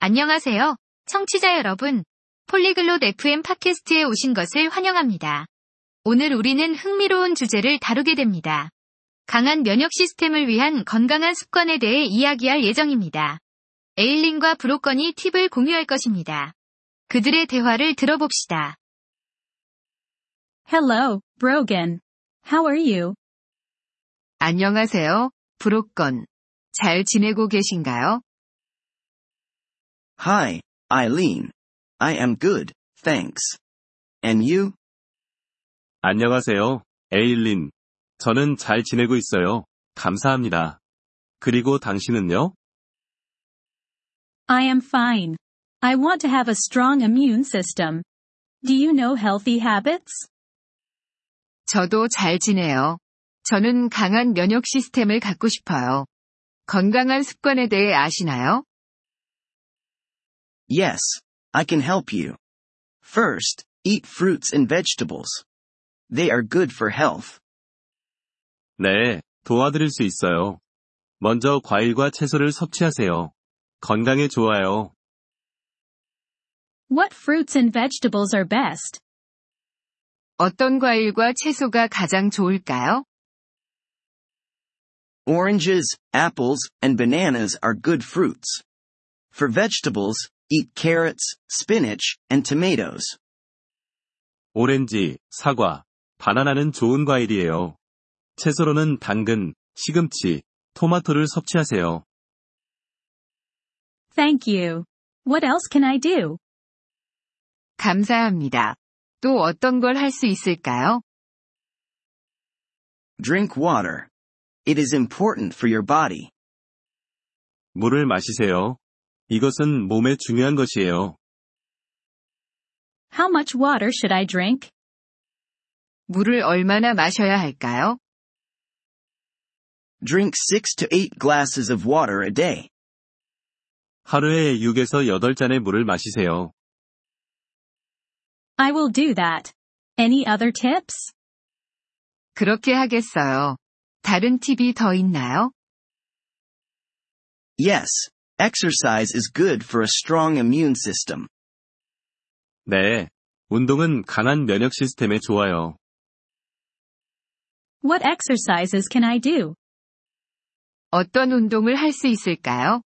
안녕하세요. 청취자 여러분. 폴리글롯 FM 팟캐스트에 오신 것을 환영합니다. 오늘 우리는 흥미로운 주제를 다루게 됩니다. 강한 면역 시스템을 위한 건강한 습관에 대해 이야기할 예정입니다. 에일린과 브로건이 팁을 공유할 것입니다. 그들의 대화를 들어봅시다. Hello, Brogan. How are you? 안녕하세요, 브로건. 잘 지내고 계신가요? Hi, Eileen. I am good, thanks. And you? 안녕하세요, 에일린. 저는 잘 지내고 있어요. 감사합니다. 그리고 당신은요? I am fine. I want to have a strong immune system. Do you know healthy habits? 저도 잘 지내요. 저는 강한 면역 시스템을 갖고 싶어요. 건강한 습관에 대해 아시나요? Yes, I can help you. First, eat fruits and vegetables. They are good for health. 네, 도와드릴 수 있어요. 먼저 과일과 채소를 섭취하세요. 건강에 좋아요. What fruits and vegetables are best? 어떤 과일과 채소가 가장 좋을까요? Oranges, apples, and bananas are good fruits. For vegetables, eat carrots, spinach, and tomatoes. 오렌지, 사과, 바나나는 좋은 과일이에요. 채소로는 당근, 시금치, 토마토를 섭취하세요. Thank you. What else can I do? 감사합니다. 또 어떤 걸 할 수 있을까요? Drink water. It is important for your body. 물을 마시세요. 이것은 몸에 중요한 것이에요. How much water should I drink? 물을 얼마나 마셔야 할까요? Drink 6 to 8 glasses of water a day. 하루에 6에서 8잔의 물을 마시세요. I will do that. Any other tips? 그렇게 하겠어요. 다른 팁이 더 있나요? Yes, exercise is good for a strong immune system. 네. 운동은 강한 면역 시스템에 좋아요. What exercises can I do? 어떤 운동을 할 수 있을까요?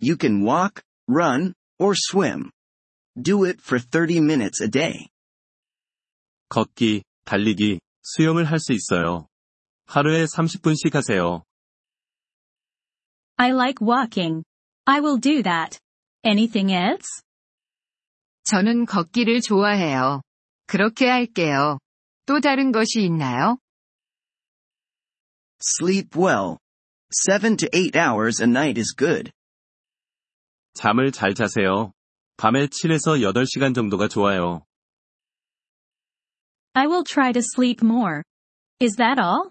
You can walk, run, or swim. Do it for 30 minutes a day. 걷기, 달리기, 수영을 할 수 있어요. 하루에 30분씩 하세요. I like walking. I will do that. Anything else? 저는 걷기를 좋아해요. 그렇게 할게요. 또 다른 것이 있나요? Sleep well. 7 to 8 hours a night is good. 잠을 잘 자세요. 밤에 7에서 8시간 정도가 좋아요. I will try to sleep more. Is that all?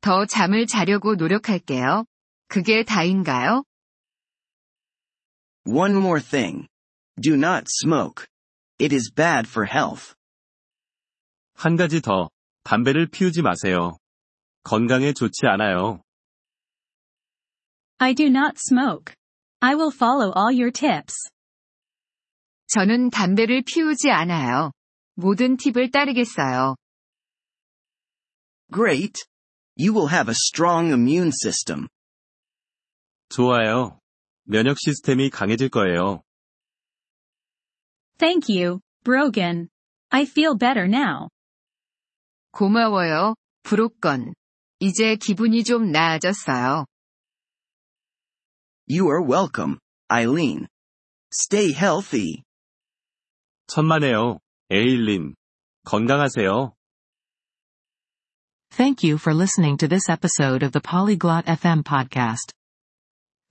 더 잠을 자려고 노력할게요. 그게 다인가요? One more thing. Do not smoke. It is bad for health. 한 가지 더. 담배를 피우지 마세요. 건강에 좋지 않아요. I do not smoke. I will follow all your tips. 저는 담배를 피우지 않아요. 모든 팁을 따르겠어요. Great. You will have a strong immune system. 좋아요. 면역 시스템이 강해질 거예요. Thank you, Brogan. I feel better now. 고마워요, 브로건. 이제 기분이 좀 나아졌어요. You are welcome, Eileen. Stay healthy. 천만에요, 에일린. 건강하세요. Thank you for listening to this episode of the Polyglot FM podcast.